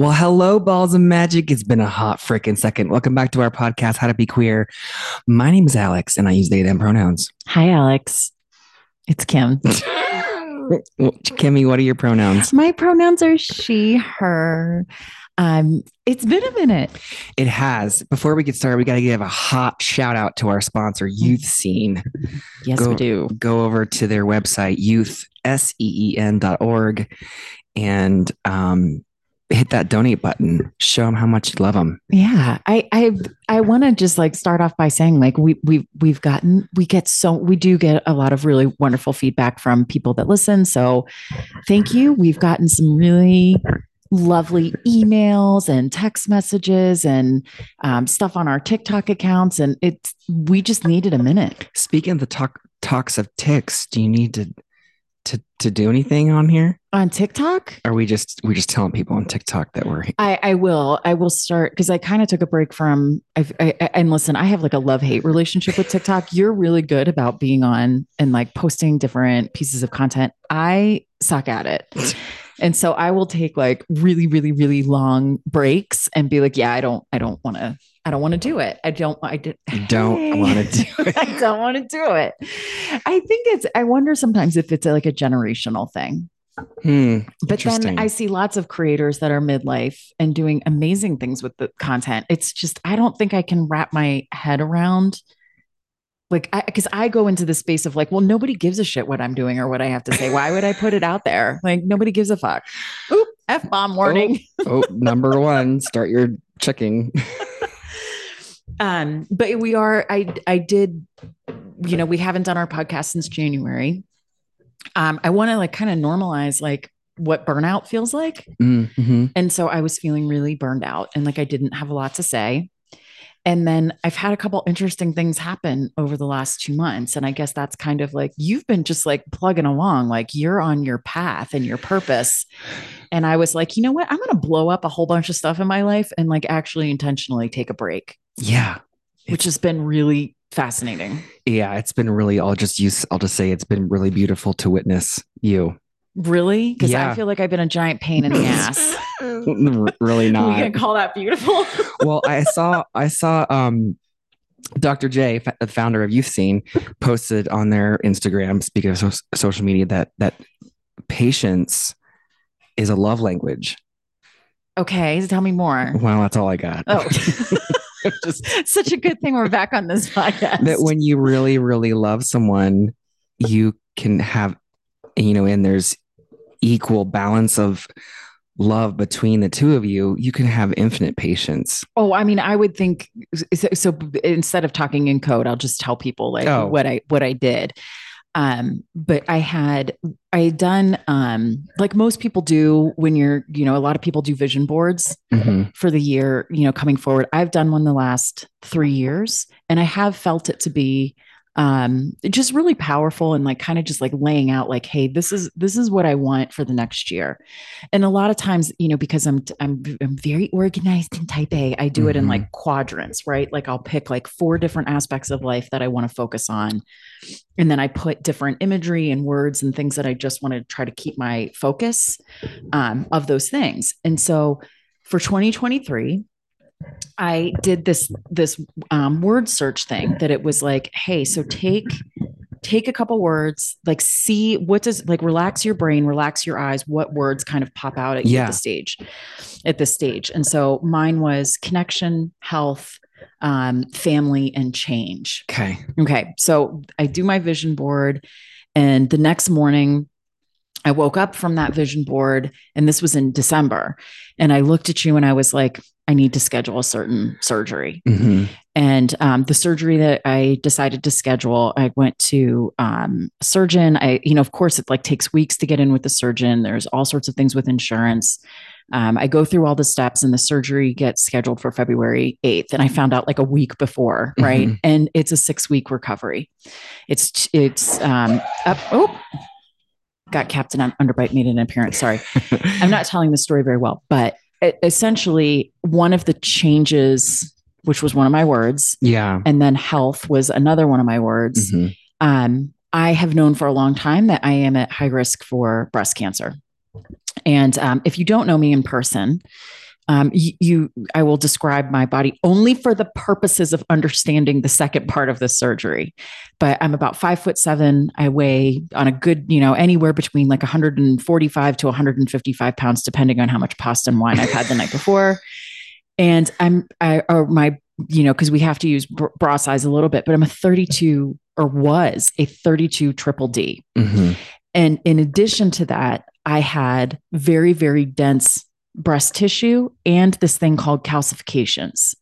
Well, hello, balls of magic. It's been a hot freaking second. Welcome back to our podcast, How to Be Queer. My name is Alex, and I use they, them pronouns. Hi, Alex. It's Kim. Kimmy, what are your pronouns? My pronouns are she, her. Um, it's been a minute. It has. Before we get started, we got to give a hot shout out to our sponsor, YouthSeen. Yes, Go- we do. Go over to their website, youth, S N dot org, and um, hit that donate button. Show them how much you love them. Yeah, I I I want to just like start off by saying like we we we've gotten we get so we do get a lot of really wonderful feedback from people that listen. So thank you. We've gotten some really lovely emails and text messages and um, stuff on our TikTok accounts, and it's we just needed a minute. Speaking of the talk talks of ticks, do you need to to to do anything on here? On TikTok, Are we just we just telling people on TikTok that we're I, I will. I will start because I kind of took a break from. I've, I, I- and listen, I have like a love hate relationship with TikTok. You're really good about being on and like posting different pieces of content. I suck at it. And so I will take like really, really, really long breaks and be like, yeah, I don't, I don't want to, I don't want to do it. I don't, I did, Don't Hey. wanna do it. I don't want to do it. I think it's, I wonder sometimes if it's like a generational thing. hmm, But then I see lots of creators that are midlife and doing amazing things with the content. It's just, I don't think I can wrap my head around like, I, cause I go into the space of like, well, nobody gives a shit what I'm doing or what I have to say. Why would I put it out there? Like, nobody gives a fuck. Oop, F bomb warning. oh, number one, start your checking. Um, but we are, I, I did, you know, we haven't done our podcast since January. Um, I want to like kind of normalize like what burnout feels like. hmm And so I was feeling really burned out and like I didn't have a lot to say. And then I've had a couple interesting things happen over the last two months. And I guess that's kind of like you've been just like plugging along, like you're on your path and your purpose. And I was like, you know what? I'm going to blow up a whole bunch of stuff in my life and like actually intentionally take a break, Yeah, which has been really fascinating. yeah. It's been really. I'll just use. I'll just say it's been really beautiful to witness you. Really? Because Yeah. I feel like I've been a giant pain in the ass. really not. going to call that beautiful? well, I saw I saw um Dr. J, the founder of YouthSeen, posted on their Instagram, speaking of so- social media, that that patience is a love language. okay. Tell me more. Well, that's all I got. Oh. Just such a good thing we're back on this podcast. that when you really, really love someone, you can have, you know, and there's equal balance of love between the two of you, you can have infinite patience. oh, I mean, I would think so, so. Instead of talking in code, I'll just tell people like Oh. what I what I did. Um, but I had I had done um like most people do when you're you know a lot of people do vision boards Mhm. for the year you know coming forward. I've done one the last three years, and I have felt it to be um just really powerful and like kind of just like laying out like hey this is this is what i want for the next year. And a lot of times you know because i'm i'm, I'm very organized in type a i do it in like quadrants right? Like i'll pick like four different aspects of life that i want to focus on and then i put different imagery and words and things that i just want to try to keep my focus um, of those things. And so for 2023 i did this this um, word search thing that it was like hey so take take a couple words like see what does like relax your brain relax your eyes what words kind of pop out at you Yeah. at the stage at this stage and so mine was connection health um, family and change Okay. Okay. So I do my vision board. And the next morning, I woke up from that vision board, and this was in December. And I looked at you and I was like, I need to schedule a certain surgery. Mhm. And um, the surgery that I decided to schedule, I went to um, a surgeon. I, you know, of course, it like takes weeks to get in with the surgeon. There's all sorts of things with insurance. Um, I go through all the steps, and the surgery gets scheduled for February 8th. And I found out like a week before, right? Mhm. And it's a six week recovery. It's it's um, up. Oh, got Captain Underbite made an appearance. Sorry. I'm not telling the story very well, but essentially, one of the changes, which was one of my words, Yeah. and then health was another one of my words. Mhm. Um, I have known for a long time that I am at high risk for breast cancer. And um, if you don't know me in person, um, you, you, I will describe my body only for the purposes of understanding the second part of the surgery. But I'm about five foot seven. I weigh on a good, you know, anywhere between like 145 to 155 pounds, depending on how much pasta and wine I've had the night before. And I'm, I, or my, you know, because we have to use bra size a little bit, but I'm a 32 or was a 32 triple D. Mm-hmm. And in addition to that, I had very, very dense breast tissue and this thing called calcifications,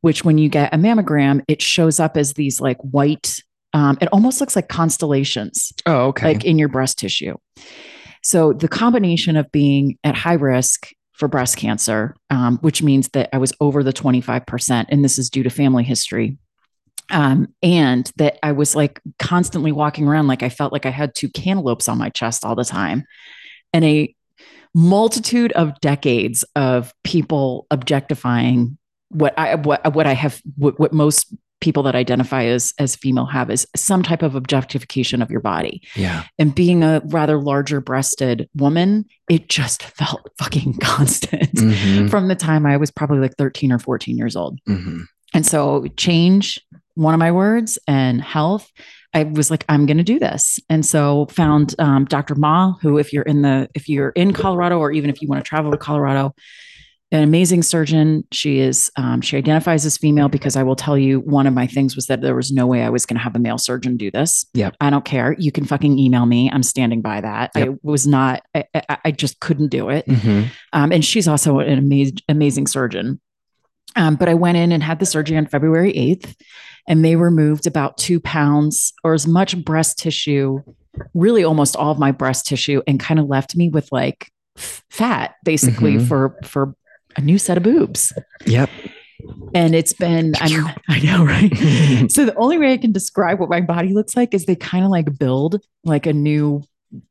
which when you get a mammogram, it shows up as these like white, um, it almost looks like constellations. Oh, okay. Like in your breast tissue. So the combination of being at high risk for breast cancer, um, which means that I was over the 25%, and this is due to family history. Um, and that I was like constantly walking around like I felt like I had two cantaloupes on my chest all the time and a multitude of decades of people objectifying what I what what I have what, what most people that identify as as female have is some type of objectification of your body. Yeah. And being a rather larger breasted woman, it just felt fucking constant mm-hmm. from the time I was probably like 13 or 14 years old. Mm-hmm. And so change one of my words and health I was like, I'm going to do this. And so found um, Dr. Ma, who, if you're in the, if you're in Colorado, or even if you want to travel to Colorado, an amazing surgeon. She is, um, she identifies as female because I will tell you, one of my things was that there was no way I was going to have a male surgeon do this. Yeah. I don't care. You can fucking email me. I'm standing by that. Yep. I was not, I, I, I, just couldn't do it. Mm-hmm. Um, and she's also an amazing, amazing surgeon. Um, but I went in and had the surgery on February 8th and they removed about two pounds or as much breast tissue, really almost all of my breast tissue, and kind of left me with like fat basically mm-hmm. for for a new set of boobs. Yep. And it's been, I'm, I know, right? so the only way I can describe what my body looks like is they kind of like build like a new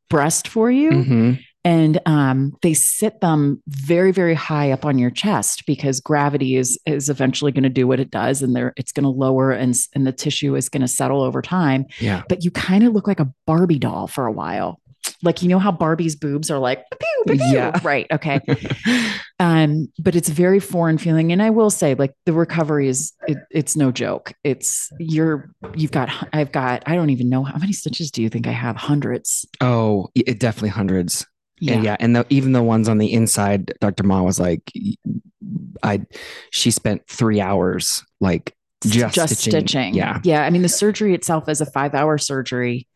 breast for you. Mm-hmm and um, they sit them very very high up on your chest because gravity is is eventually going to do what it does and there it's going to lower and and the tissue is going to settle over time. Yeah. But you kind of look like a barbie doll for a while. Like you know how barbie's boobs are like pew, pew. yeah. Right okay. Um but it's very foreign feeling. And i will say like the recovery is it, it's no joke. It's you're you've got i've got i don't even know how many stitches do you think i have? Hundreds. Oh it definitely hundreds yeah. And yeah. And the, even the ones on the inside, Dr. Ma was like, I, she spent three hours like just, just stitching. stitching. Yeah. Yeah. I mean, the surgery itself is a five hour surgery.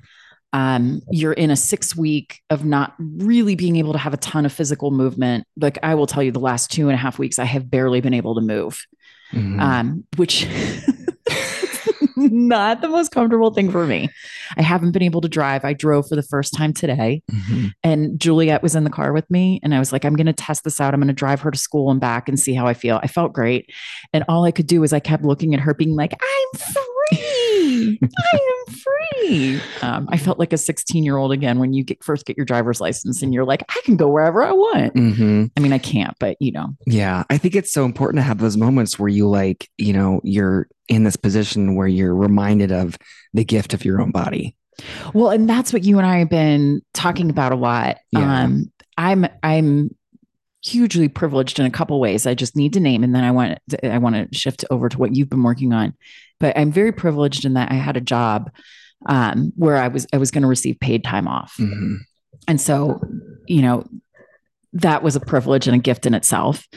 Um, you're in a six week of not really being able to have a ton of physical movement. Like I will tell you, the last two and a half weeks, I have barely been able to move, mm-hmm. um, which not the most comfortable thing for me. I haven't been able to drive. I drove for the first time today, mm-hmm. and Juliet was in the car with me. And I was like, I'm going to test this out. I'm going to drive her to school and back and see how I feel. I felt great. And all I could do was I kept looking at her, being like, I'm free. I am free. Um, I felt like a 16 year old again when you get, first get your driver's license and you're like, I can go wherever I want. Mm-hmm. I mean, I can't, but you know. Yeah. I think it's so important to have those moments where you like, you know, you're in this position where you're reminded of the gift of your own body. Well, and that's what you and I have been talking about a lot. Yeah. Um, I'm I'm hugely privileged in a couple ways. I just need to name, and then I want to, I want to shift over to what you've been working on. But I'm very privileged in that I had a job um, where I was I was going to receive paid time off, mm-hmm. and so you know that was a privilege and a gift in itself.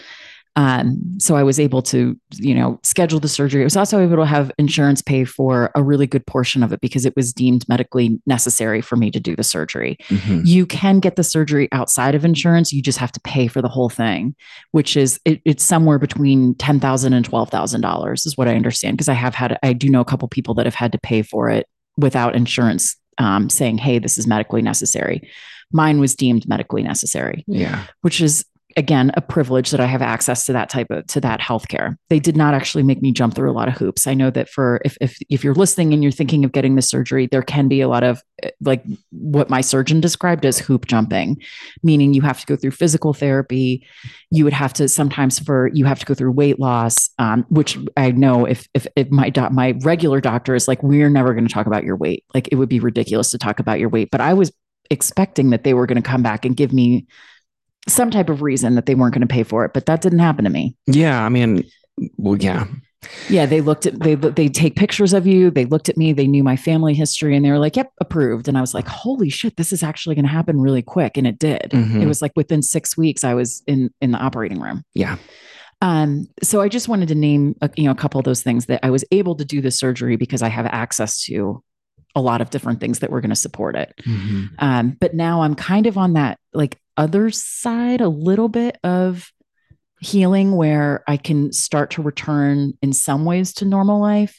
Um, so I was able to, you know, schedule the surgery. I was also able to have insurance pay for a really good portion of it because it was deemed medically necessary for me to do the surgery. Mm-hmm. You can get the surgery outside of insurance. You just have to pay for the whole thing, which is it, it's somewhere between ten thousand and twelve thousand dollars, is what I understand. Because I have had, I do know a couple people that have had to pay for it without insurance um, saying, "Hey, this is medically necessary." Mine was deemed medically necessary. Yeah, which is again a privilege that I have access to that type of to that healthcare. They did not actually make me jump through a lot of hoops. I know that for if if if you're listening and you're thinking of getting the surgery, there can be a lot of eh, like what my surgeon described as hoop jumping, meaning you have to go through physical therapy. You would have to sometimes for you have to go through weight loss, um, which I know if if if my do- my regular doctor is like, we're never going to talk about your weight. Like it would be ridiculous to talk about your weight, but I was expecting that they were going to come back and give me some type of reason that they weren't going to pay for it, but that didn't happen to me. Yeah, I mean, well, yeah, Yeah, they looked at they they take pictures of you. They looked at me. They knew my family history, and they were like, "Yep, approved." And I was like, "Holy shit, this is actually going to happen really quick!" And it did. Mhm. It was like within six weeks, I was in in the operating room. yeah, Um, so I just wanted to name a, you know a couple of those things that I was able to do the surgery because I have access to a lot of different things that were going to support it. Mhm. Um, but now I'm kind of on that like other side a little bit of healing where I can start to return in some ways to normal life.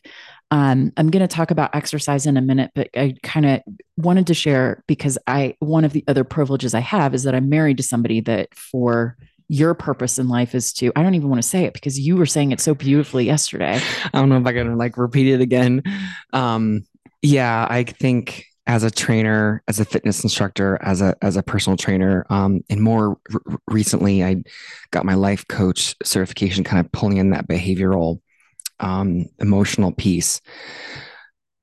Um, I'm going to talk about exercise in a minute, but I kind of wanted to share because I, one of the other privileges I have is that I'm married to somebody that for your purpose in life is to, I don't even want to say it because you were saying it so beautifully yesterday. I don't know if I can like repeat it again. Um, yeah, I think as a trainer, as a fitness instructor, as a as a personal trainer, um, and more r- recently, I got my life coach certification, kind of pulling in that behavioral, um, emotional piece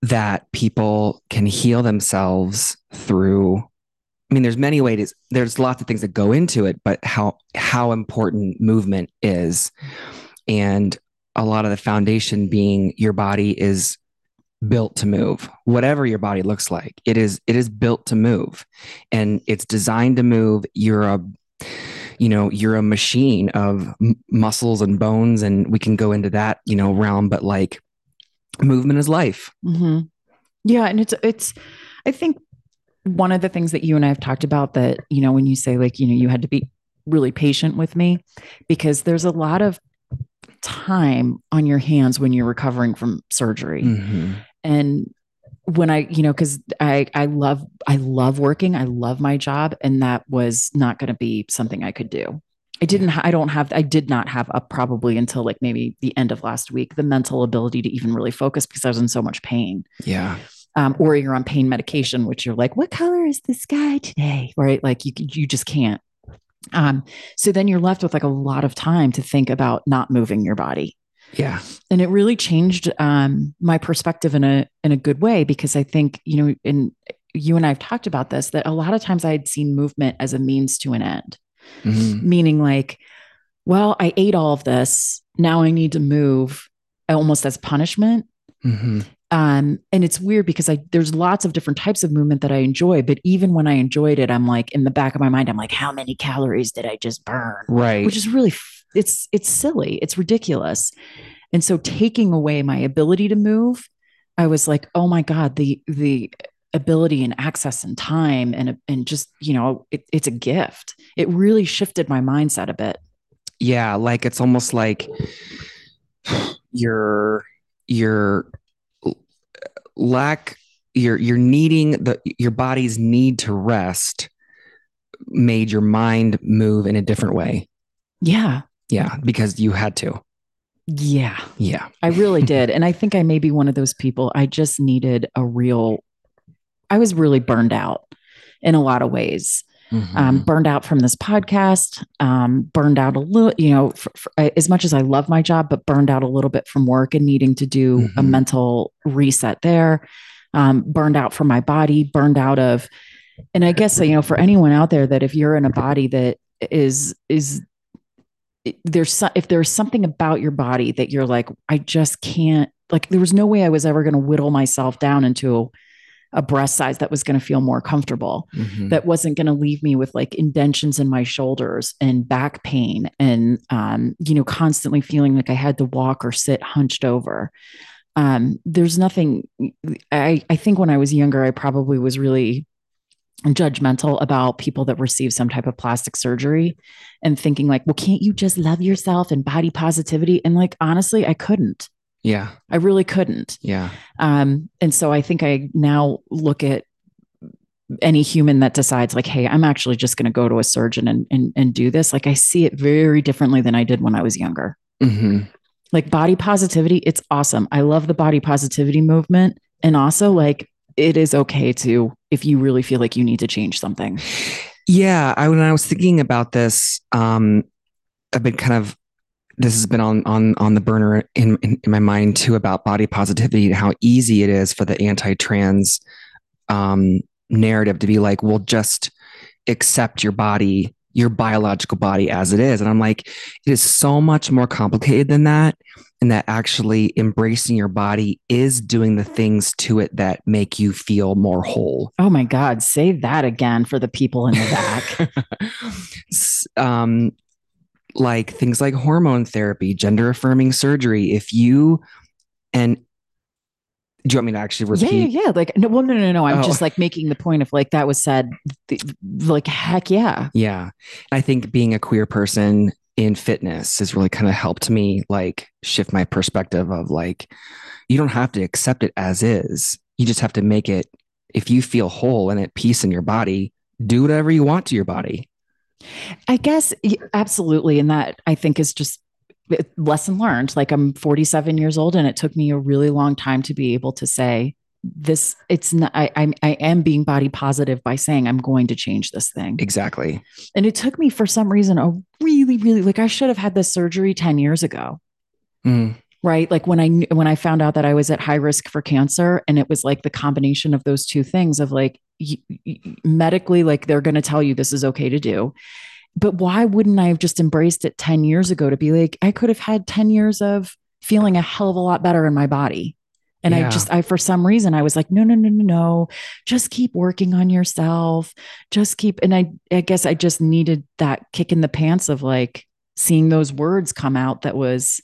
that people can heal themselves through. I mean, there's many ways. There's lots of things that go into it, but how how important movement is, and a lot of the foundation being your body is built to move whatever your body looks like it is it is built to move and it's designed to move you're a you know you're a machine of m- muscles and bones and we can go into that you know realm but like movement is life hmm Yeah, and it's it's. I think one of the things that you and I have talked about that you know when you say like you know you had to be really patient with me because there's a lot of time on your hands when you're recovering from surgery Mhm. And when i you know because i i love i love working i love my job and that was not going to be something i could do i didn't i don't have i did not have up probably until like maybe the end of last week the mental ability to even really focus because i was in so much pain yeah um, or you're on pain medication, which you're like, what color is the sky today? Right? Like you you just can't. Um, so then you're left with like a lot of time to think about not moving your body, yeah. And it really changed um, my perspective in a in a good way because I think you know, and you and I have talked about this that a lot of times I had seen movement as a means to an end, Mhm. meaning like, well, I ate all of this, now I need to move, almost as punishment. Mhm. um and it's weird because i there's lots of different types of movement that i enjoy but even when i enjoyed it i'm like in the back of my mind i'm like how many calories did i just burn? Right. Which is really it's it's silly. It's ridiculous. And so taking away my ability to move i was like oh my god the the ability and access and time and and just you know it, it's a gift. It really shifted my mindset a bit. Yeah like it's almost like your your lack your you're needing the your body's need to rest made your mind move in a different way. Yeah yeah because you had to yeah yeah I really did. And I think I may be one of those people. I just needed a real, I was really burned out in a lot of ways. Mm-hmm. Um, burned out from this podcast, um, burned out a little, you know, f f- as much as I love my job, but burned out a little bit from work and needing to do a Mhm. mental reset there. Um, burned out from my body, burned out of, and I guess, you know, for anyone out there that if you're in a body that is, is, there's if there's something about your body that you're like I just can't like there was no way I was ever going to whittle myself down into a breast size that was going to feel more comfortable Mhm. that wasn't going to leave me with like indentions in my shoulders and back pain and um you know constantly feeling like I had to walk or sit hunched over um there's nothing I I think when I was younger I probably was really judgmental about people that receive some type of plastic surgery and thinking like well can't you just love yourself and body positivity? And like honestly I couldn't. Yeah. I really couldn't. Yeah. Um and so I think I now look at any human that decides like hey I'm actually just going to go to a surgeon and, and and do this. Like I see it very differently than I did when I was younger. Mhm. like body positivity it's awesome. I love the body positivity movement. And also like it is okay to if you really feel like you need to change something Yeah, I when I was thinking about this, um, I've been kind of this has been on on on the burner in, in in my mind too about body positivity and how easy it is for the anti-trans um, narrative to be like, well, just accept your body. your biological body as it is. And I'm like, it is so much more complicated than that. And that actually embracing your body is doing the things to it that make you feel more whole. Oh my God, say that again for the people in the back. um, like things like hormone therapy, gender affirming surgery. If you and do you want me to actually repeat? Yeah, yeah, yeah. Like, no, well, no, no, no. I'm oh. just like making the point of like that was said, like, heck yeah. Yeah. I think being a queer person in fitness has really kind of helped me like shift my perspective of like, you don't have to accept it as is. You just have to make it, if you feel whole and at peace in your body, do whatever you want to your body. I guess absolutely. And that I think is just eh, lesson learned. Like I'm 47 years old and it took me a really long time to be able to say, this it's not I, I i am being body positive by saying i'm going to change this thing. Exactly. And it took me for some reason a really really like i should have had this surgery 10 years ago. Mm. right? Like when i when i found out that i was at high risk for cancer and it was like the combination of those two things of like y- y- medically like they're going to tell you this is okay to do. But why wouldn't I have just embraced it 10 years ago to be like, I could have had 10 years of feeling a hell of a lot better in my body. And yeah. I just, I, for some reason, I was like, no, no, no, no, no, just keep working on yourself. Just keep. And I, I guess I just needed that kick in the pants of like seeing those words come out that was,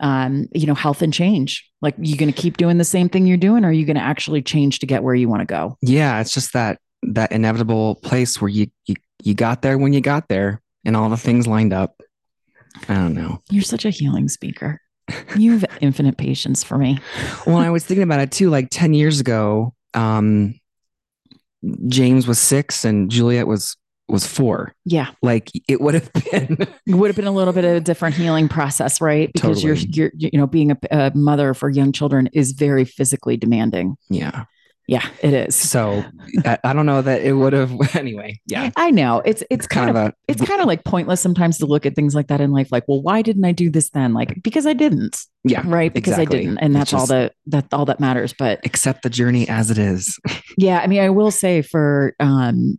um, you know, health and change. Like, you're going to keep doing the same thing you're doing, or are you going to actually change to get where you want to go? Yeah. It's just that, that inevitable place where you, you you got there when you got there and all the things lined up. I don't know. You're such a healing speaker. You have infinite patience for me. well, I was thinking about it too. Like 10 years ago, um, James was six and Juliet was was four. Yeah. Like it would have been it would have been a little bit of a different healing process, right? Because totally. you're you're you know, being a, a, mother for young children is very physically demanding. Yeah. Yeah, it is. So I, I, don't know that it would have anyway. Yeah. I know. It's it's kind, kind of, of a, it's kind of like pointless sometimes to look at things like that in life like, well, why didn't I do this then? Like because I didn't. Yeah. Right? Because exactly. I didn't. And that's just, all that that all that matters, but accept the journey as it is. yeah, I mean, I will say for um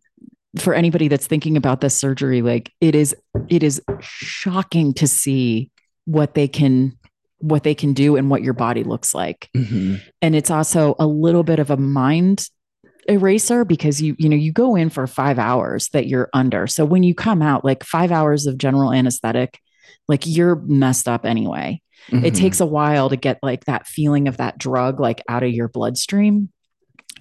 for anybody that's thinking about this surgery like it is it is shocking to see what they can what they can do and what your body looks like. Mm-hmm. And it's also a little bit of a mind eraser because you you know you go in for 5 hours that you're under. So when you come out like 5 hours of general anesthetic like you're messed up anyway. Mm-hmm. It takes a while to get like that feeling of that drug like out of your bloodstream.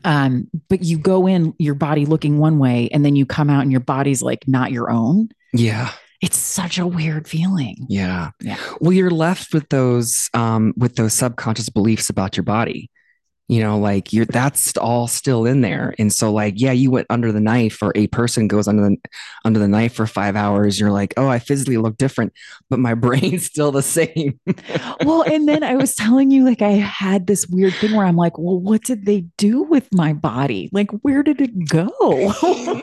Um, but you go in your body looking one way and then you come out and your body's like not your own. Yeah it's such a weird feeling. Yeah. Yeah. Well, you're left with those um with those subconscious beliefs about your body you know like you're that's all still in there. And so like yeah you went under the knife or a person goes under the under the knife for five hours. You're like oh i physically look different but my brain's still the same. Well and then i was telling you like i had this weird thing where i'm like well what did they do with my body? Like where did it go?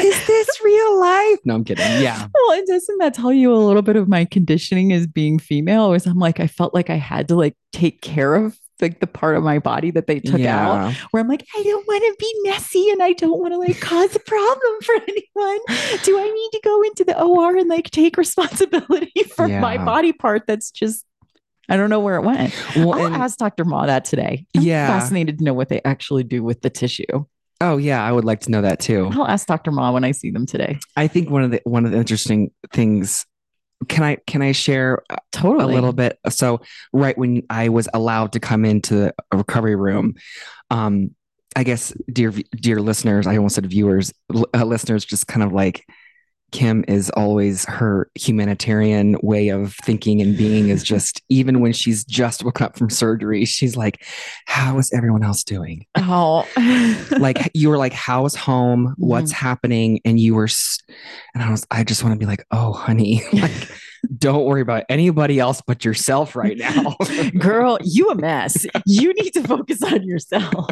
Is this real life? No i'm kidding. Yeah. Well and doesn't that tell you a little bit of my conditioning as being female? Is i'm like i felt like i had to like take care of like the part of my body that they took yeah. out where I'm like, I don't want to be messy and I don't want to like cause a problem for anyone. Do I need to go into the OR and like take responsibility for yeah. my body part that's just I don't know where it went. Well, I'll and, ask Dr. Ma that today. I'm yeah. fascinated to know what they actually do with the tissue. Oh yeah, I would like to know that too. I'll ask Dr. Ma when I see them today. I think one of the one of the interesting things can I can I share totally a little bit? So right when I was allowed to come into a recovery room, um, I guess dear dear listeners, I almost said viewers, uh, listeners, just kind of like Kim is always her humanitarian way of thinking and being is just even when she's just woken up from surgery, she's like, How is everyone else doing? Oh, like you were like, How's home? What's mm-hmm. happening? And you were, and I was, I just want to be like, Oh, honey, like, don't worry about anybody else but yourself right now. Girl, you a mess. You need to focus on yourself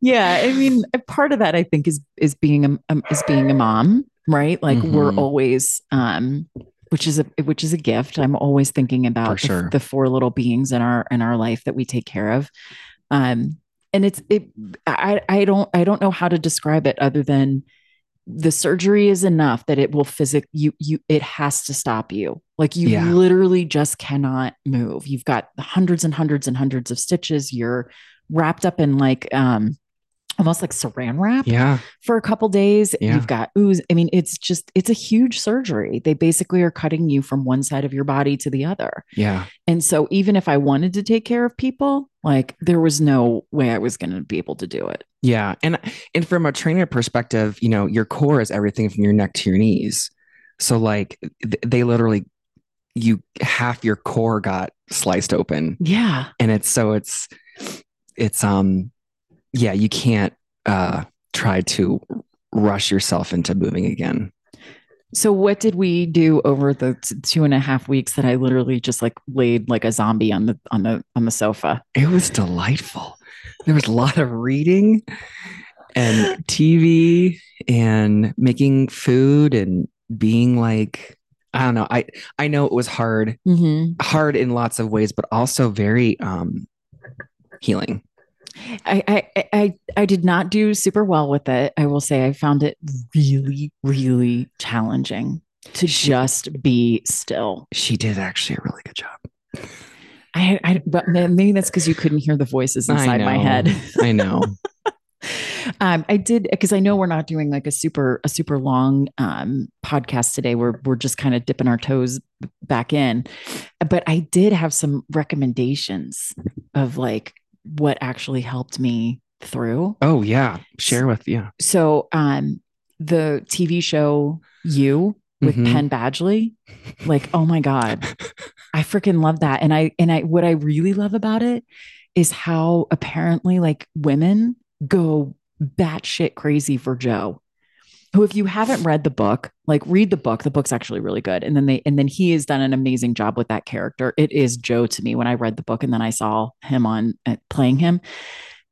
yeah i mean part of that i think is is being a um, is being a mom right like mm-hmm. we're always um which is a which is a gift i'm always thinking about sure. the, the, four little beings in our in our life that we take care of um and it's it i i don't i don't know how to describe it other than the surgery is enough that it will physic you you it has to stop you like you Yeah. literally just cannot move you've got hundreds and hundreds and hundreds of stitches you're wrapped up in like um almost like saran wrap Yeah. for a couple days Yeah. you've got ooze i mean it's just it's a huge surgery they basically are cutting you from one side of your body to the other Yeah. and so even if i wanted to take care of people like there was no way i was going to be able to do it Yeah. And and from a trainer perspective, you know, your core is everything from your neck to your knees. So like th- they literally you half your core got sliced open. yeah And it's so it's it's um yeah, you can't uh try to rush yourself into moving again. So what did we do over the two and a half weeks that I literally just like laid like a zombie on the on the on the sofa? It was delightful. There was a lot of reading and TV and making food and being like I don't know. I I know it was hard, Mm-hmm. hard in lots of ways, but also very um healing. I, I I- I did not do super well with it. I will say I found it really really challenging to just be still. She did actually a really good job. I, I but maybe that's because you couldn't hear the voices inside my head. I know. um, I did because I know we're not doing like a super a super long um, podcast today. We're we're just kind of dipping our toes back in, but I did have some recommendations of like what actually helped me through. Oh yeah. Share with yeah. So, um, the TV show You with Mhm. Penn Badgley, like oh my god, I freaking love that. And I and I what I really love about it is how apparently like women go batshit crazy for Joe. Who, if you haven't read the book, like read the book. The book's actually really good. And then they and then he has done an amazing job with that character. It is Joe to me when I read the book and then I saw him on uh, playing him.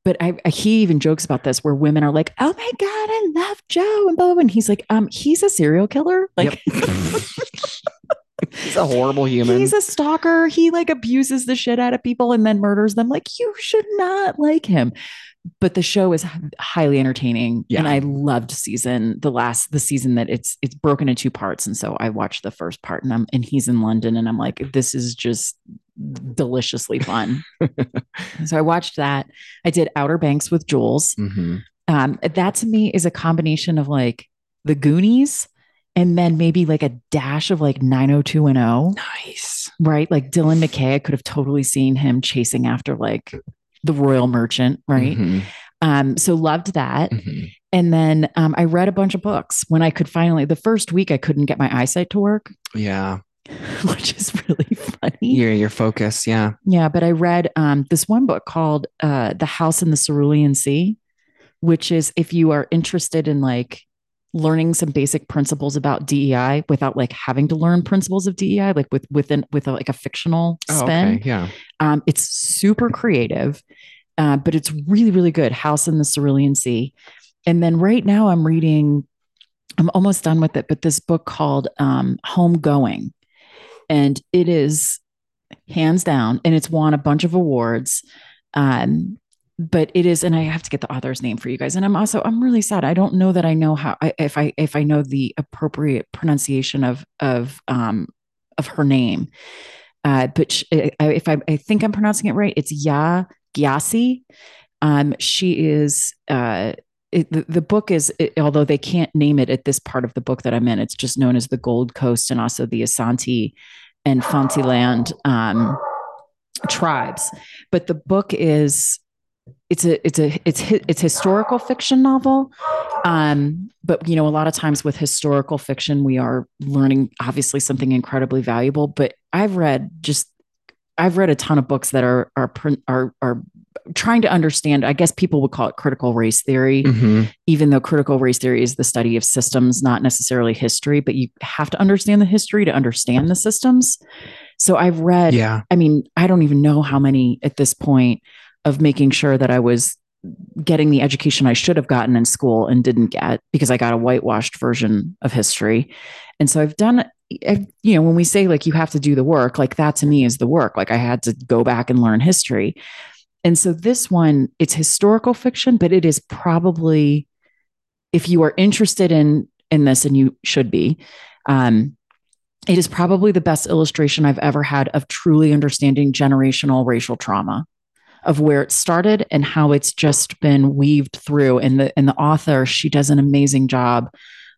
But I, I he even jokes about this where women are like, "Oh my god, I love Joe," and blah. And he's like, "Um, he's a serial killer. Like, He's a horrible human. He's a stalker. He like abuses the shit out of people and then murders them. Like you should not like him. But the show is highly entertaining, Yeah. and I loved season the last the season that it's it's broken in two parts, and so I watched the first part, and I'm and he's in London, and I'm like, this is just deliciously fun. so I watched that. I did Outer Banks with Jules. Mhm. Um, that to me is a combination of like the Goonies and then maybe like a dash of like 90210 Nice. right? Like Dylan McKay, I could have totally seen him chasing after like the royal merchant, right? Mhm. Um, so loved that. Mhm. And then um, I read a bunch of books when I could finally, the first week I couldn't get my eyesight to work, Yeah. which is really funny. Your your focus. Yeah. Yeah, but I read um, this one book called uh, The House in the Cerulean Sea, which is if you are interested in like learning some basic principles about DEI without like having to learn principles of DEI, like with within with a, like a fictional Oh, spin. okay. Yeah. Um, it's super creative, uh, but it's really, really good. House in the Cerulean Sea. And then right now I'm reading, I'm almost done with it, but this book called um, Homegoing. And it is hands down, and it's won a bunch of awards. Um, but it is, and I have to get the author's name for you guys. And I'm also, I'm really sad. I don't know that I know how, if I, if I know the appropriate pronunciation of, of, um, of her name. Uh, but sh- I- I- if I, I think I'm pronouncing it right, it's Yaa Gyasi. Um, she is, uh, it, the, the book is, it, although they can't name it at this part of the book that I'm in, it's just known as the Gold Coast and also the Asante and Fanteland um, tribes. But the book is, it's a, it's a, it's, it's historical fiction novel. Um, but you know, a lot of times with historical fiction, we are learning obviously something incredibly valuable. But I've read just I've read a ton of books that are are are are trying to understand. I guess people would call it critical race theory, Mhm. even though critical race theory is the study of systems, not necessarily history. But you have to understand the history to understand the systems. So I've read. Yeah. I mean, I don't even know how many at this point of making sure that I was getting the education I should have gotten in school and didn't get because I got a whitewashed version of history. And so I've done, you know, when we say like you have to do the work, like that to me is the work. Like I had to go back and learn history. And so this one, it's historical fiction, but it is probably if you are interested in in this, and you should be, um, it is probably the best illustration I've ever had of truly understanding generational racial trauma of where it started and how it's just been weaved through and the and the author she does an amazing job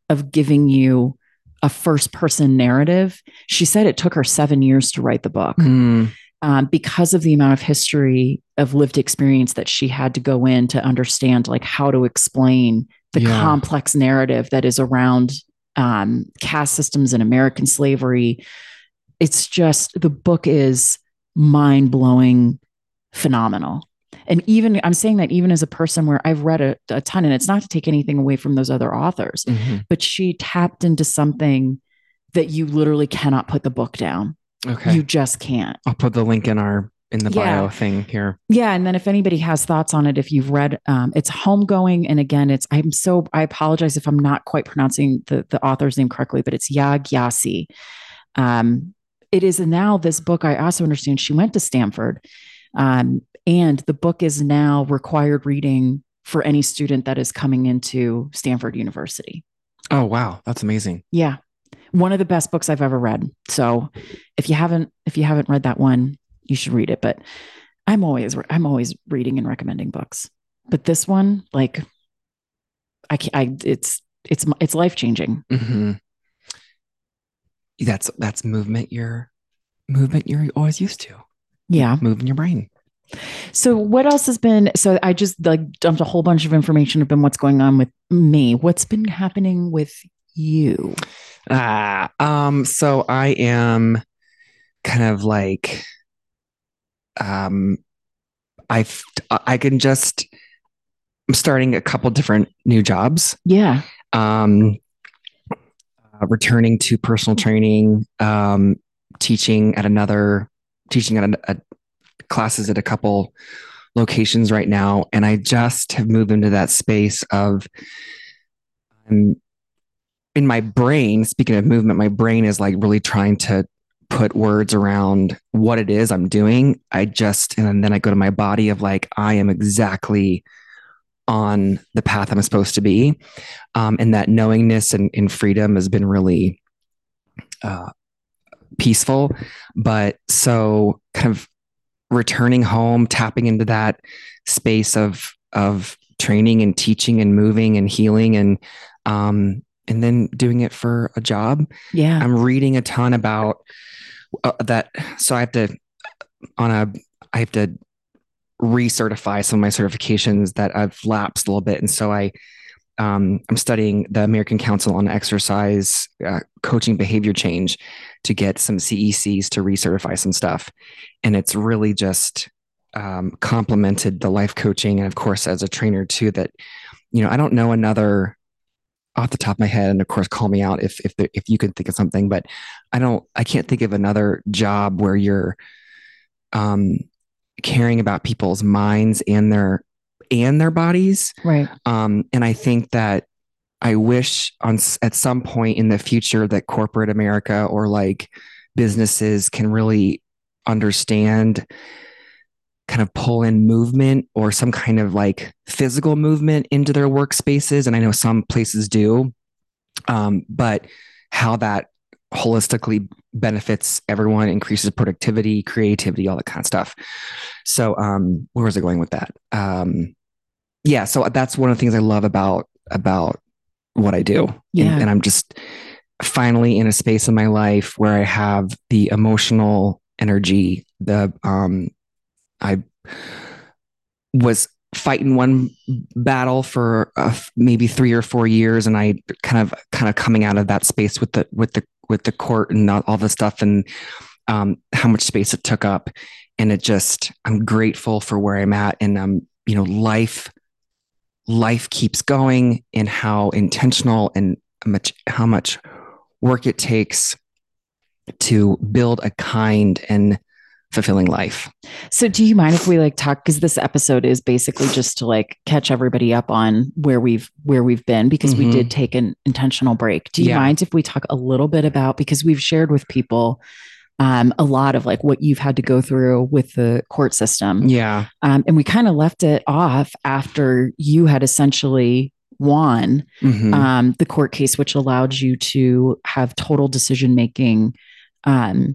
of giving you a first person narrative she said it took her 7 years to write the book Mm, um, because of the amount of history of lived experience that she had to go in to understand like how to explain the Yeah. complex narrative that is around um, caste systems and American slavery. It's just the book is mind blowing, phenomenal. And even I'm saying that even as a person where I've read a, a ton, and it's not to take anything away from those other authors, mhm. but she tapped into something that you literally cannot put the book down. Okay. You just can't. I'll put the link in our in the Yeah. bio thing here. Yeah, and then if anybody has thoughts on it, if you've read, um, it's homegoing, and again, it's I'm so I apologize if I'm not quite pronouncing the the author's name correctly, but it's Yaa Gyasi. Um, it is now this book. I also understand she went to Stanford, um, and the book is now required reading for any student that is coming into Stanford University. Oh wow, that's amazing. Yeah, one of the best books I've ever read. So if you haven't if you haven't read that one, you should read it. But I'm always I'm always reading and recommending books. But this one, like, I can't. I it's it's it's life changing. hmm That's that's movement. You're movement. You're always used to Yeah. moving your brain. So what else has been? So I just like dumped a whole bunch of information about what's going on with me. What's been happening with you? Ah, um, so I am kind of like, um, I've I can just I'm starting a couple different new jobs. Yeah. Um, uh, returning to personal training, um, teaching at another, teaching at a, classes at a couple locations right now, and I just have moved into that space of. I'm in my brain, speaking of movement, my brain is like really trying to put words around what it is I'm doing. I just, and then I go to my body of like, I am exactly on the path I'm supposed to be. Um, and that knowingness and, and freedom has been really uh, peaceful. But so kind of returning home, tapping into that space of, of training and teaching and moving and healing and, um, and then doing it for a job. Yeah. I'm reading a ton about uh, that. So I have to on a I have to recertify some of my certifications that I've lapsed a little bit, and so I um, I'm studying the American Council on Exercise uh, Coaching Behavior Change to get some CECs to recertify some stuff, and it's really just um, complemented the life coaching, and of course as a trainer too. That you know I don't know another off the top of my head, and of course, call me out if if the, if you can think of something. But I don't, I can't think of another job where you're um, caring about people's minds and their and their bodies. right. Um, and I think that I wish on at some point in the future that corporate America or like businesses can really understand kind of pull in movement or some kind of like physical movement into their workspaces. And I know some places do, um, but how that holistically benefits everyone, increases productivity, creativity, all that kind of stuff. So, um, where was I going with that? Um, yeah, so that's one of the things I love about about what I do. And- Yeah. and I'm just finally in a space in my life where I have the emotional energy, the um I was fighting one battle for uh, maybe 3 or 4 years and I kind of kind of coming out of that space with the with the with the court and all, all the stuff and um how much space it took up and it just I'm grateful for where I'm at and um you know life life keeps going and how intentional and much how much work it takes to build a kind and fulfilling life. So do you mind if we like talk because this episode is basically just to like catch everybody up on where we've where we've been because we Mhm. did take an intentional break. Do you Yeah. mind if we talk a little bit about because we've shared with people um, a lot of like what you've had to go through with the court system. Yeah. Um, and we kind of left it off after you had essentially won, Mhm. um, the court case which allowed you to have total decision making um,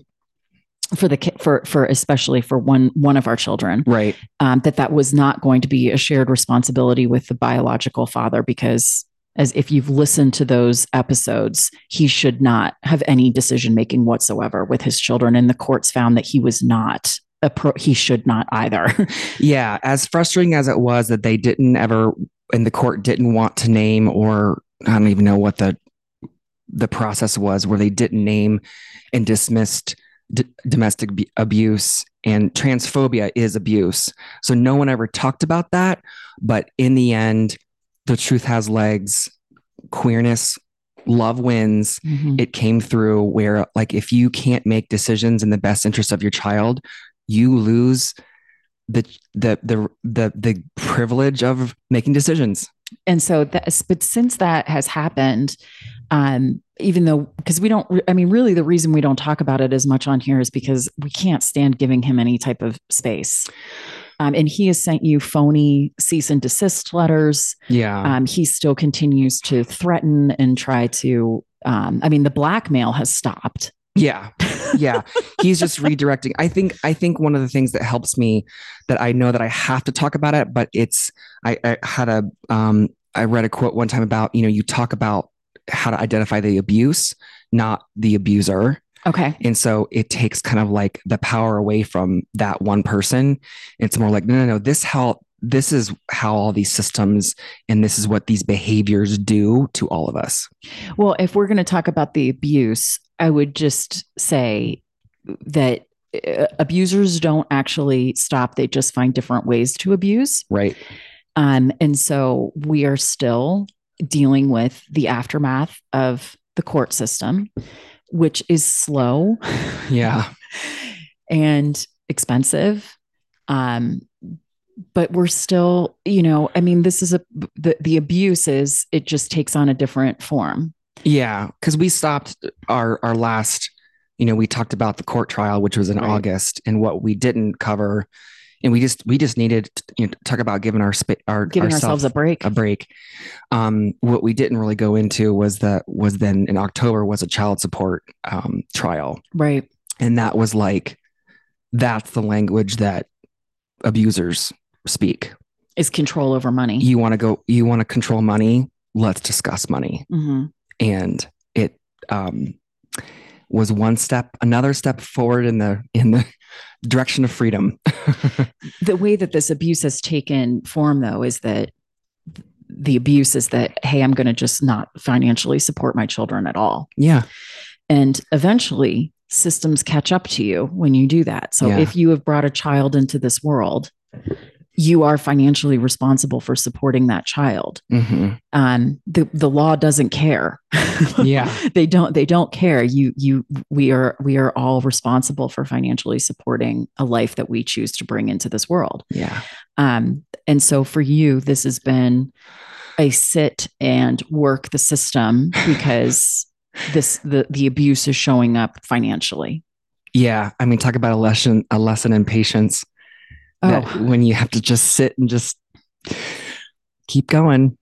for the ki- for for especially for one one of our children right. um, that that was not going to be a shared responsibility with the biological father because as if you've listened to those episodes he should not have any decision making whatsoever with his children and the courts found that he was not a pro- he should not either Yeah, as frustrating as it was that they didn't ever, and the court didn't want to name, or I don't even know what the the process was, where they didn't name and dismissed d- domestic bu- abuse and transphobia is abuse. So no one ever talked about that, but in the end, the truth has legs. Queerness, love wins. Mhm. It came through where, like, if you can't make decisions in the best interest of your child, you lose the the the the the privilege of making decisions. and so that but since that has happened um even though because we don't i mean really the reason we don't talk about it as much on here is because we can't stand giving him any type of space um, and he has sent you phony cease and desist letters Yeah. um, he still continues to threaten and try to um, i mean the blackmail has stopped yeah. Yeah. He's just redirecting. I think I think one of the things that helps me that I know that I have to talk about it, but it's I, I had a um I read a quote one time about, you know, you talk about how to identify the abuse, not the abuser. Okay And so it takes kind of like the power away from that one person. It's more like, no, no, no, this how this is how all these systems and this is what these behaviors do to all of us. Well, if we're going to talk about the abuse, I would just say that uh, abusers don't actually stop. They just find different ways to abuse. Right. Um, and so we are still dealing with the aftermath of the court system, which is slow Yeah. and expensive. Um, but we're still, you know, I mean, this is a the, the abuse is it just takes on a different form. Yeah. Cause we stopped our our last, you know, we talked about the court trial, which was in Right. August, and what we didn't cover. And we just we just needed to you know, talk about giving our spa- our Giving ourselves a break. a break. Um, what we didn't really go into was that was then in October was a child support um, trial, right. and that was like that's the language that abusers speak. is control over money. You want to go, you want to control money. Let's discuss money, Mhm. and it um, was one step, another step forward in the in the direction of freedom. The way that this abuse has taken form, though, is that the abuse is that, hey, I'm going to just not financially support my children at all. yeah, And eventually, systems catch up to you when you do that. So Yeah. if you have brought a child into this world, you are financially responsible for supporting that child. Mhm. Um, the the law doesn't care. yeah, they don't they don't care you you we are we are all responsible for financially supporting a life that we choose to bring into this world yeah, um and so for you this has been a sit and work the system because this the the abuse is showing up financially yeah. I mean, talk about a lesson, a lesson in patience. Oh. when you have to just sit and just keep going.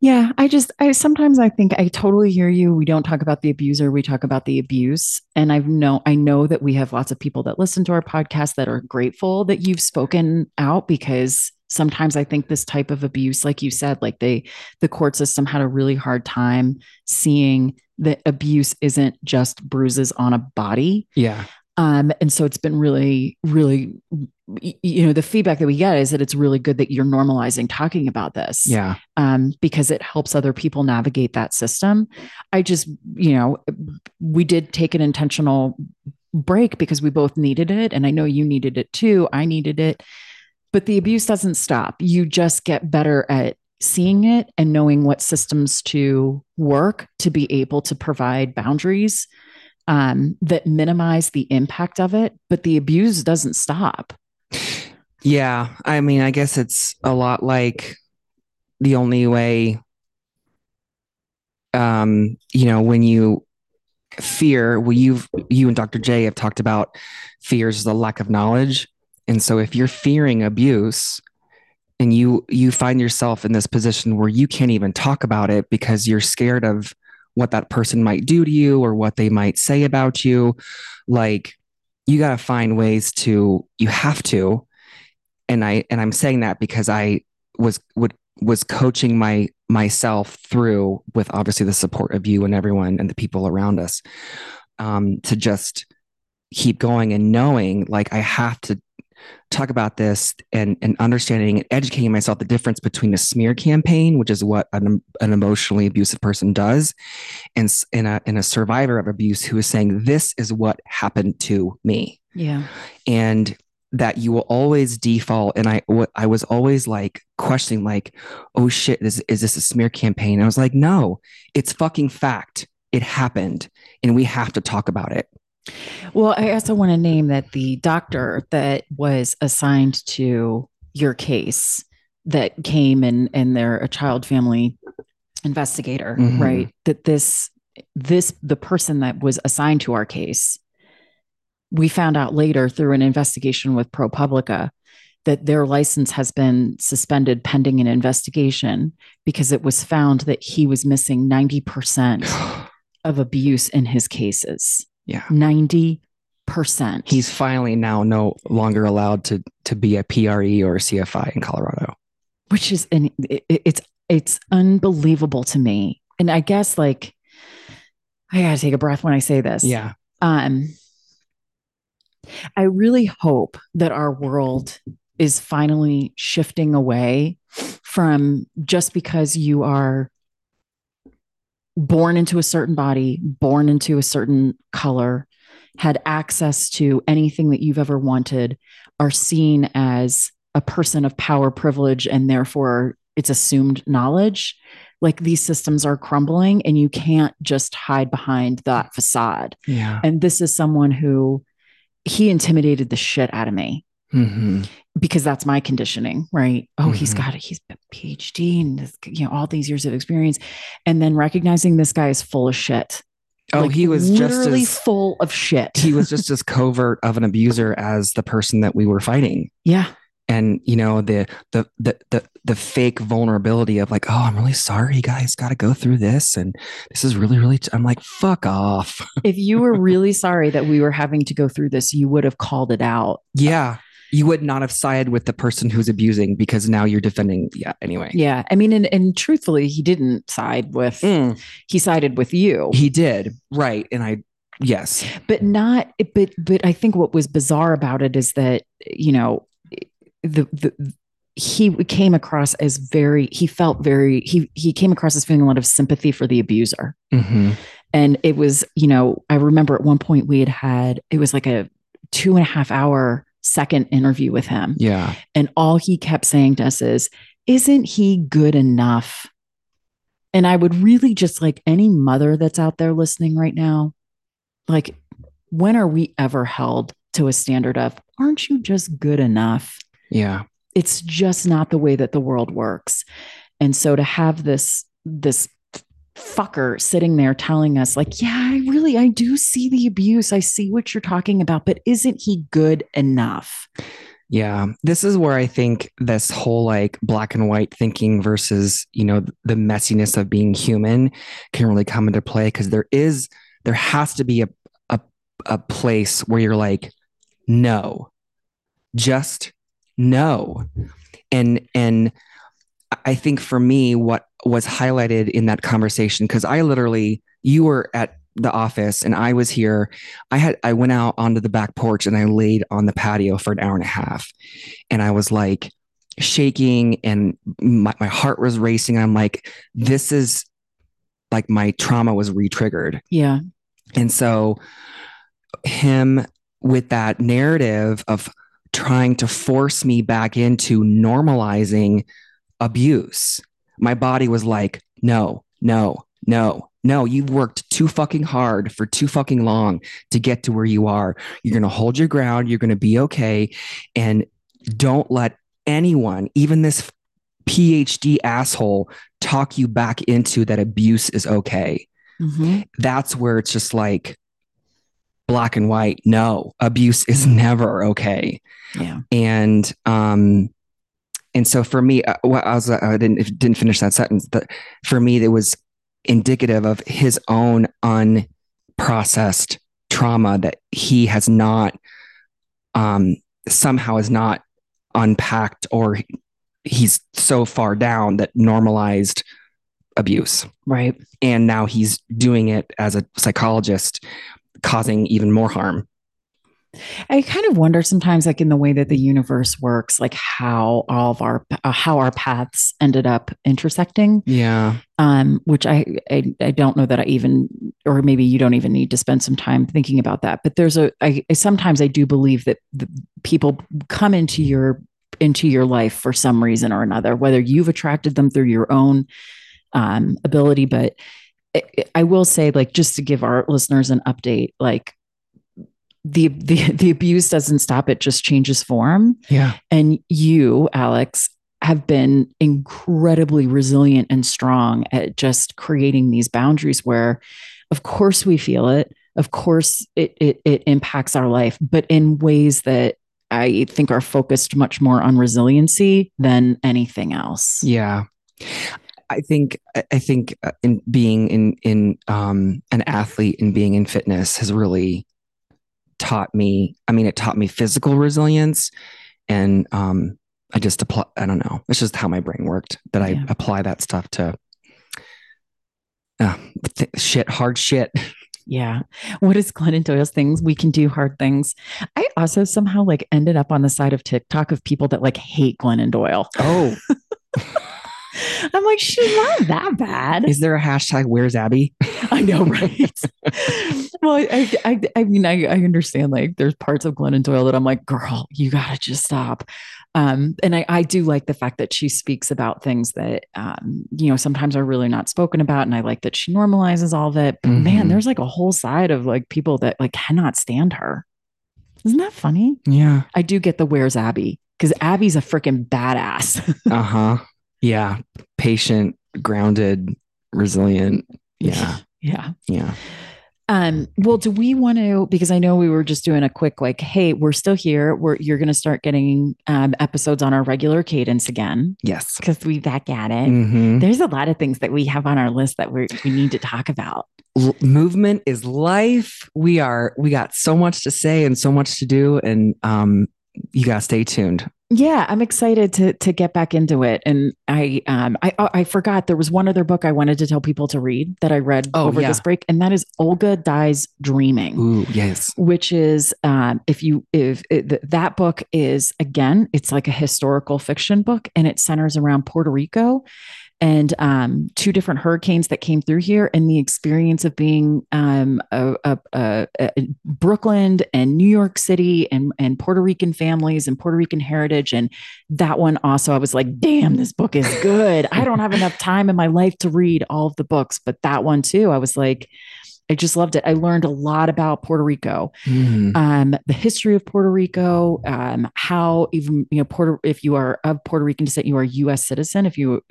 yeah i just i sometimes i think i totally hear you. We don't talk about the abuser we talk about the abuse. And I've know i know that we have lots of people that listen to our podcast that are grateful that you've spoken out because sometimes i think this type of abuse like you said like they the court system had a really hard time seeing that abuse isn't just bruises on a body. Yeah, um, and so it's been really, really, you know, the feedback that we get is that it's really good that you're normalizing talking about this yeah, um, because it helps other people navigate that system. I just, you know, we did take an intentional break because we both needed it. And I know you needed it too. I needed it. But the abuse doesn't stop. You just get better at seeing it and knowing what systems to work to be able to provide boundaries um, that minimize the impact of it. But the abuse doesn't stop. yeah. I mean, I guess it's a lot like the only way. Um, you know, when you fear, well, you've you and Dr. J have talked about fears a lack of knowledge, and so if you're fearing abuse, and you you find yourself in this position where you can't even talk about it because you're scared of what that person might do to you or what they might say about you. Like you got to find ways to you have to. And i and i'm saying that because i was would was coaching my myself through with obviously the support of you and everyone and the people around us um, to just keep going and knowing like I have to talk about this and and understanding and educating myself the difference between a smear campaign, which is what an, an emotionally abusive person does, and in a in a survivor of abuse who is saying this is what happened to me. Yeah. And that you will always default and i what i was always like questioning like oh shit is, is this a smear campaign i was like no it's fucking fact it happened and we have to talk about it well i also want to name that the doctor that was assigned to your case that came and and they're a child family investigator mm-hmm. right that this this the person that was assigned to our case we found out later through an investigation with ProPublica that their license has been suspended pending an investigation because it was found that he was missing 90% of abuse in his cases. Yeah. 90%. He's finally now no longer allowed to to be a PRE or a CFI in Colorado. Which is and it, it's it's unbelievable to me. And I guess like I got to take a breath when I say this. Yeah. Um I really hope that our world is finally shifting away from just because you are born into a certain body, born into a certain color, had access to anything that you've ever wanted, are seen as a person of power, privilege, and therefore it's assumed knowledge. Like these systems are crumbling and you can't just hide behind that facade. Yeah. And this is someone who he intimidated the shit out of me mm-hmm. because that's my conditioning, right? Oh, mm-hmm. he's got it. He's a PhD and you know all these years of experience, and then recognizing this guy is full of shit. Oh, like, he was literally just as, full of shit. he was just as covert of an abuser as the person that we were fighting. Yeah and you know the the the the, the fake vulnerability of like oh i'm really sorry guys got to go through this and this is really really i am like fuck off if you were really sorry that we were having to go through this you would have called it out yeah you would not have sided with the person who's abusing because now you're defending yeah anyway yeah i mean and, and truthfully he didn't side with mm. he sided with you he did right and i yes but not but but i think what was bizarre about it is that you know the, the he came across as very he felt very he he came across as feeling a lot of sympathy for the abuser mm-hmm. and it was you know i remember at one point we had had it was like a two and a half hour second interview with him yeah and all he kept saying to us is isn't he good enough and i would really just like any mother that's out there listening right now like when are we ever held to a standard of aren't you just good enough yeah. It's just not the way that the world works. And so to have this, this fucker sitting there telling us like yeah i really i do see the abuse. I see what you're talking about but isn't he good enough? Yeah this is where i think this whole like black and white thinking versus you know the messiness of being human can really come into play because there is there has to be a, a a place where you're like no. Just no. And and i think for me what was highlighted in that conversation because i literally you were at the office and i was here. I had i went out onto the back porch and i laid on the patio for an hour and a half. And i was like shaking and my, my heart was racing. I'm like this is like my trauma was re-triggered. Yeah. And so him with that narrative of trying to force me back into normalizing abuse. My body was like, no, no, no, no, You've worked too fucking hard for too fucking long to get to where you are. You're going to hold your ground. You're going to be okay. And don't let anyone, even this PhD asshole, talk you back into that abuse is okay. Mm-hmm. That's where it's just like, black and white. No, abuse is never okay. Yeah. And um and so for me, uh, well, I was I didn't didn't finish that sentence. But for me, it was indicative of his own unprocessed trauma that he has not um, somehow has not unpacked or he's so far down that normalized abuse. Right. And now he's doing it as a psychologist, causing even more harm. I kind of wonder sometimes, like in the way that the universe works, like how all of our uh, how our paths ended up intersecting. Yeah. Um, which I, I I don't know that I even, or maybe you don't even need to spend some time thinking about that. But there's a I, I sometimes I do believe that the people come into your into your life for some reason or another, whether you've attracted them through your own um, ability, but. I will say, like, just to give our listeners an update, like the the the abuse doesn't stop it just changes form. Yeah. And you alex have been incredibly resilient and strong at just creating these boundaries where of course we feel it. Of course it it, it impacts our life but in ways that i think are focused much more on resiliency than anything else. Yeah. I think I think uh, in being in in um, an athlete and being in fitness has really taught me, I mean, it taught me physical resilience and um, I just apply, I don't know. It's just how my brain worked that I yeah. apply that stuff to uh, th- shit, hard shit. Yeah. What is Glennon Doyle's things? We can do hard things. I also somehow like ended up on the side of TikTok of people that like hate Glennon Doyle. Oh. I'm like, she's not that bad. Is there a hashtag where's Abby? I know, right? well, I, I, I mean, I, I understand like there's parts of Glennon Doyle that I'm like, girl, you gotta just stop. Um, and I, I do like the fact that she speaks about things that, um, you know, sometimes are really not spoken about. And I like that she normalizes all of it. But mm-hmm. man, there's like a whole side of like people that like cannot stand her. Isn't that funny? Yeah. I do get the where's Abby because Abby's a freaking badass. uh huh. Yeah. Patient, grounded, resilient. Yeah. Yeah. Yeah. Um, well, do we want to, because I know we were just doing a quick, like, hey, we're still here. We're, you're going to start getting um, episodes on our regular cadence again. Yes. Because we back at it. Mm-hmm. There's a lot of things that we have on our list that we we need to talk about. L- movement is life. We are, we got so much to say and so much to do. And um, you got to stay tuned. Yeah, I'm excited to to get back into it. And I um I I forgot there was one other book I wanted to tell people to read that I read oh, over yeah. this break, and that is Olga Dies Dreaming. Ooh, yes. Which is um if you if it, that book is again, it's like a historical fiction book, and it centers around Puerto Rico and um, two different hurricanes that came through here, and the experience of being um, a, a, a, a, Brooklyn and New York City and, and Puerto Rican families and Puerto Rican heritage. And that one also, I was like, damn, this book is good. I don't have enough time in my life to read all of the books, but that one too, I was like, I just loved it. I learned a lot about Puerto Rico, mm. um, the history of Puerto Rico, um, how even you know Puerto if you are of Puerto Rican descent, you are a U.S. citizen if you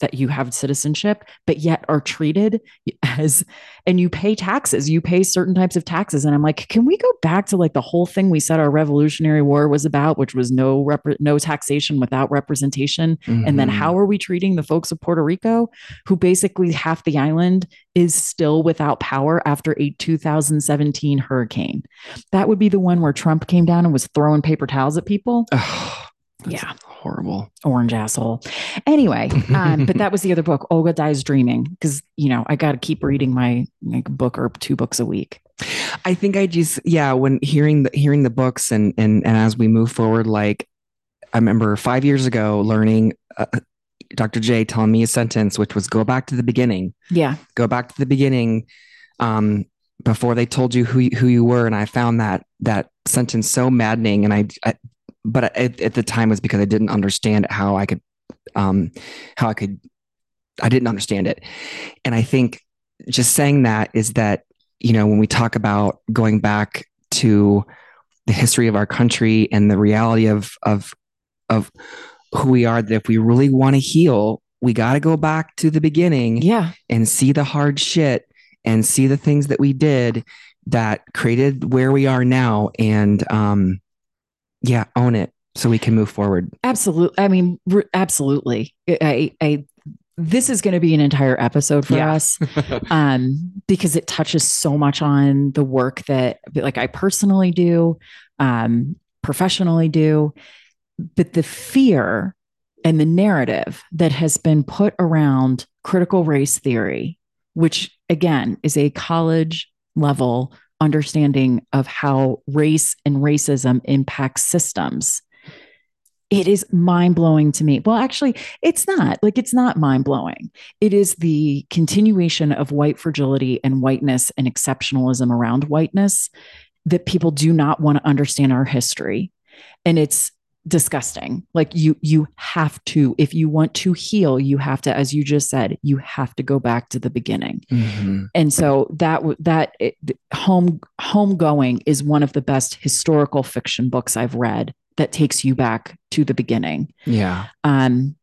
that you have citizenship, but yet are treated as and you pay taxes. You pay certain types of taxes, and I'm like, can we go back to like the whole thing we said our Revolutionary War was about, which was no rep- no taxation without representation, mm-hmm. and then mm-hmm. how are we treating the folks of Puerto Rico who basically half the island is still without power after a 2017 hurricane. That would be the one where Trump came down and was throwing paper towels at people. Oh, yeah. Horrible. Orange asshole. Anyway, um, but that was the other book, Olga Dies Dreaming, because, you know, I got to keep reading my like, book or two books a week. I think I just, yeah, when hearing the, hearing the books and, and, and as we move forward, like, I remember five years ago learning uh, Dr. J telling me a sentence, which was go back to the beginning. Yeah. Go back to the beginning um, before they told you who, who you were. And I found that, that sentence so maddening. And I, I but at, at, the time was because I didn't understand how I could, um, how I could, I didn't understand it. And I think just saying that is that, you know, when we talk about going back to the history of our country and the reality of, of, of who we are that if we really want to heal, we got to go back to the beginning yeah. and see the hard shit and see the things that we did that created where we are now and um yeah, own it. so we can move forward. Absolutely. I mean, absolutely. I, I, this is going to be an entire episode for Yeah. us um, because it touches so much on the work that like I personally do, um, professionally do, but the fear and the narrative that has been put around critical race theory, which again is a college level understanding of how race and racism impacts systems. It is mind blowing to me. Well, actually, it's not like it's not mind blowing. It is the continuation of white fragility and whiteness and exceptionalism around whiteness that people do not want to understand our history. And it's disgusting. Like you you have to if you want to heal, you have to as you just said, you have to go back to the beginning. Mhm. And so that that it, home going is one of the best historical fiction books I've read that takes you back to the beginning. Yeah. Um,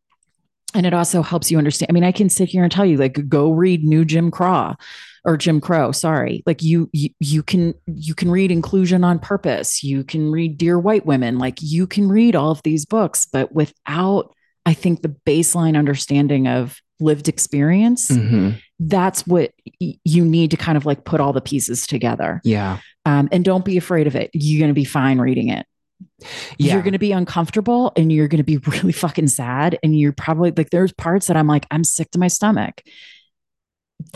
and it also helps you understand. I mean, I can sit here and tell you, like, go read New Jim Crow or Jim Crow. Sorry, like you, you, you can you can read Inclusion on Purpose. You can read Dear White Women. Like you can read all of these books, but without, I think, the baseline understanding of lived experience, Mhm. that's what y- you need to kind of like put all the pieces together. Yeah. Um, and don't be afraid of it. You're going to be fine reading it Yeah. you're going to be uncomfortable and you're going to be really fucking sad. And you're probably like, there's parts that I'm like, I'm sick to my stomach.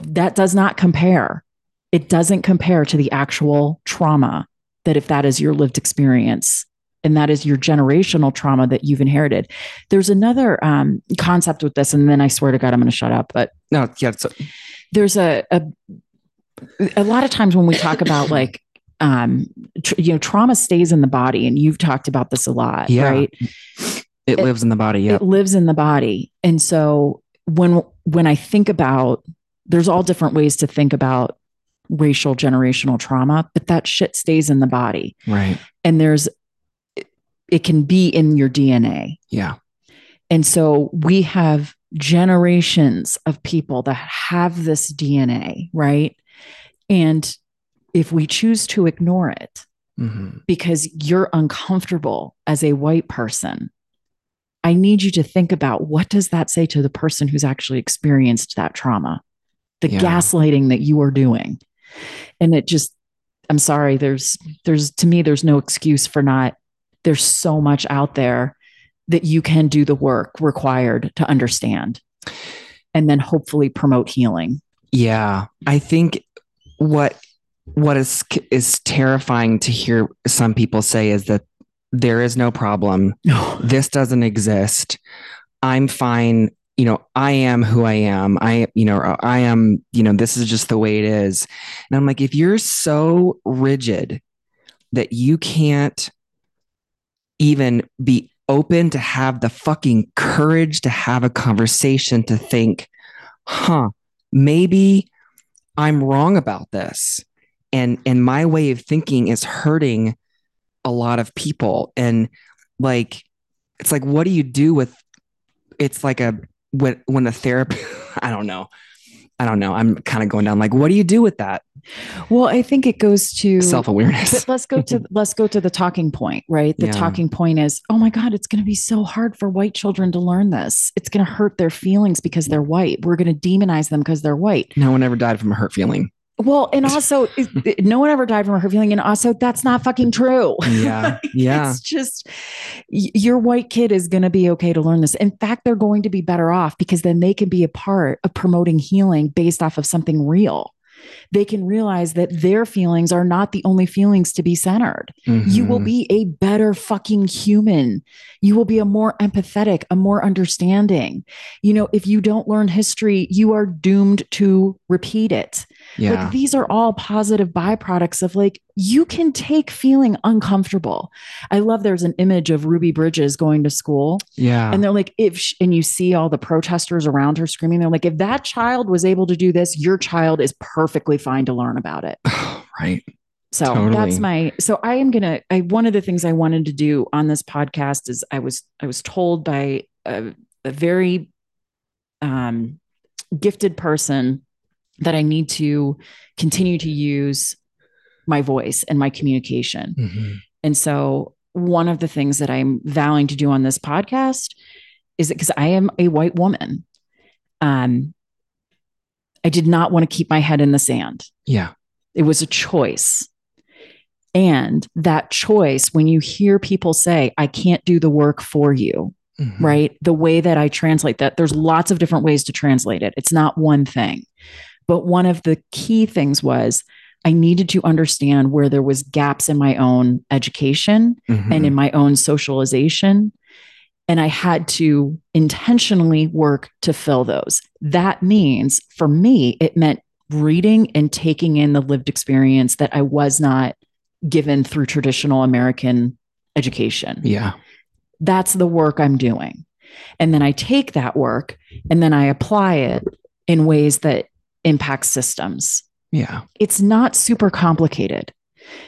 That does not compare. It doesn't compare to the actual trauma that if that is your lived experience and that is your generational trauma that you've inherited. There's another um, concept with this, and then I swear to God, I'm going to shut up. But no. Yeah. So, there's a, a a lot of times when we talk about like um tr- you know trauma stays in the body and you've talked about this a lot Yeah. right it, It- lives in the body. yeah it lives in the body and so when when i think about there's all different ways to think about racial generational trauma but that shit stays in the body right. and there's it, it can be in your dna Yeah. and so we have generations of people that have this DNA, right? And if we choose to ignore it Mhm. because you're uncomfortable as a white person, I need you to think about what does that say to the person who's actually experienced that trauma? The Yeah. gaslighting that you are doing. And it just I'm sorry, there's there's to me there's no excuse for not there's so much out there that you can do the work required to understand and then hopefully promote healing. Yeah, I think what what is is terrifying to hear some people say is that there is no problem. This doesn't exist. I'm fine. You know, I am who I am. I, you know, I am, you know, this is just the way it is. And I'm like, if you're so rigid that you can't even be open to have the fucking courage to have a conversation to think, huh, maybe I'm wrong about this. And and my way of thinking is hurting a lot of people. And like it's like what do you do with it's like a when when a therapist I don't know. I don't know. I'm kind of going down like what do you do with that? Well, I think it goes to Self-awareness. But let's go to let's go to the talking point, right? The Yeah. talking point is, oh my God, it's going to be so hard for white children to learn this. It's going to hurt their feelings because they're white. We're going to demonize them because they're white. No one ever died from a hurt feeling. Well, and also, no one ever died from a hurt feeling, and also that's not fucking true. Yeah. Yeah. It's just your white kid is going to be okay to learn this. In fact, they're going to be better off because then they can be a part of promoting healing based off of something real. They can realize that their feelings are not the only feelings to be centered. You will Mhm. be a better fucking human. You will be a more empathetic, a more understanding. You know, if you don't learn history, you are doomed to repeat it. Yeah. Like these are all positive byproducts of like you can take feeling uncomfortable. I love there's an image of Ruby Bridges going to school yeah. and they're like if and you see all the protesters around her screaming they're like if that child was able to do this your child is perfectly fine to learn about it. right. So Totally. that's my so I am gonna I one of the things I wanted to do on this podcast is I was I was told by a, a very um gifted person that I need to continue to use my voice and my communication. Mhm. And so one of the things that I'm vowing to do on this podcast is that because I am a white woman. Um, I did not want to keep my head in the sand. Yeah. It was a choice. And that choice, when you hear people say, I can't do the work for you, Mhm. right? The way that I translate that, there's lots of different ways to translate it. It's not one thing. But one of the key things was I needed to understand where there was gaps in my own education Mhm. and in my own socialization and I had to intentionally work to fill those. That means for me it meant reading and taking in the lived experience that I was not given through traditional American education yeah. that's the work I'm doing. And then I take that work and then I apply it in ways that impact systems. Yeah. It's not super complicated.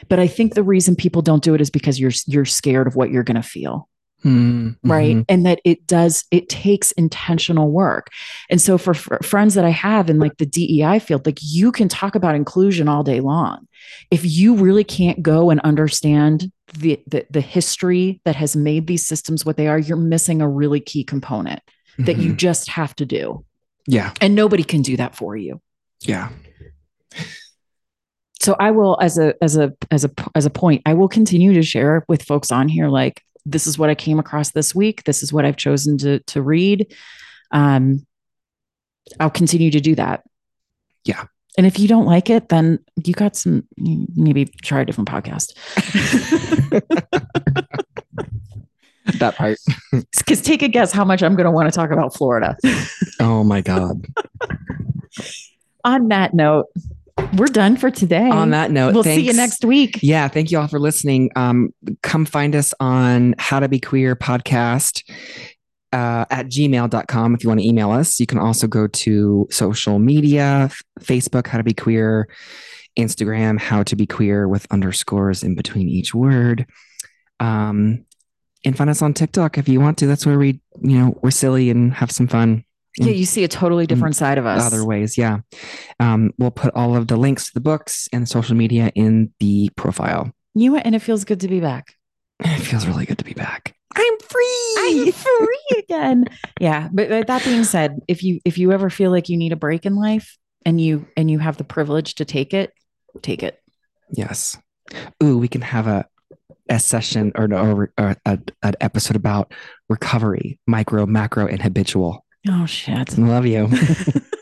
But I think the reason people don't do it is because you're you're scared of what you're going to feel, Mhm. right? And that it does it takes intentional work. And so for, for friends that I have in like the DEI field, like you can talk about inclusion all day long. If you really can't go and understand the, the the history that has made these systems what they are, you're missing a really key component that you Mhm. just have to do. Yeah. And nobody can do that for you. Yeah. So I will as a as a as a as a point, I will continue to share with folks on here like this is what I came across this week. This is what I've chosen to to read. Um I'll continue to do that. Yeah. And if you don't like it, then you got some maybe try a different podcast. That part. Because take a guess how much I'm going to want to talk about Florida. Oh my God. On that note, we're done for today. On that note, we'll see you next week. Yeah, thank you all for listening. Um, come find us on How to Be Queer podcast uh, at gmail.com if you want to email us. You can also go to social media, Facebook, How to Be Queer, Instagram, How to Be Queer with underscores in between each word. Um, and find us on TikTok if you want to. That's where we, you know, we're silly and have some fun. Yeah, you see a totally different side of us. Other ways, yeah. Um, we'll put all of the links to the books and social media in the profile. You and it feels good to be back. It feels really good to be back. I'm free. I'm free again. Yeah, but, but that being said, if you if you ever feel like you need a break in life and you and you have the privilege to take it, take it. yes. Ooh, we can have a a session or, or, or a, an episode about recovery, micro, macro, and habitual. Oh shit. I love you.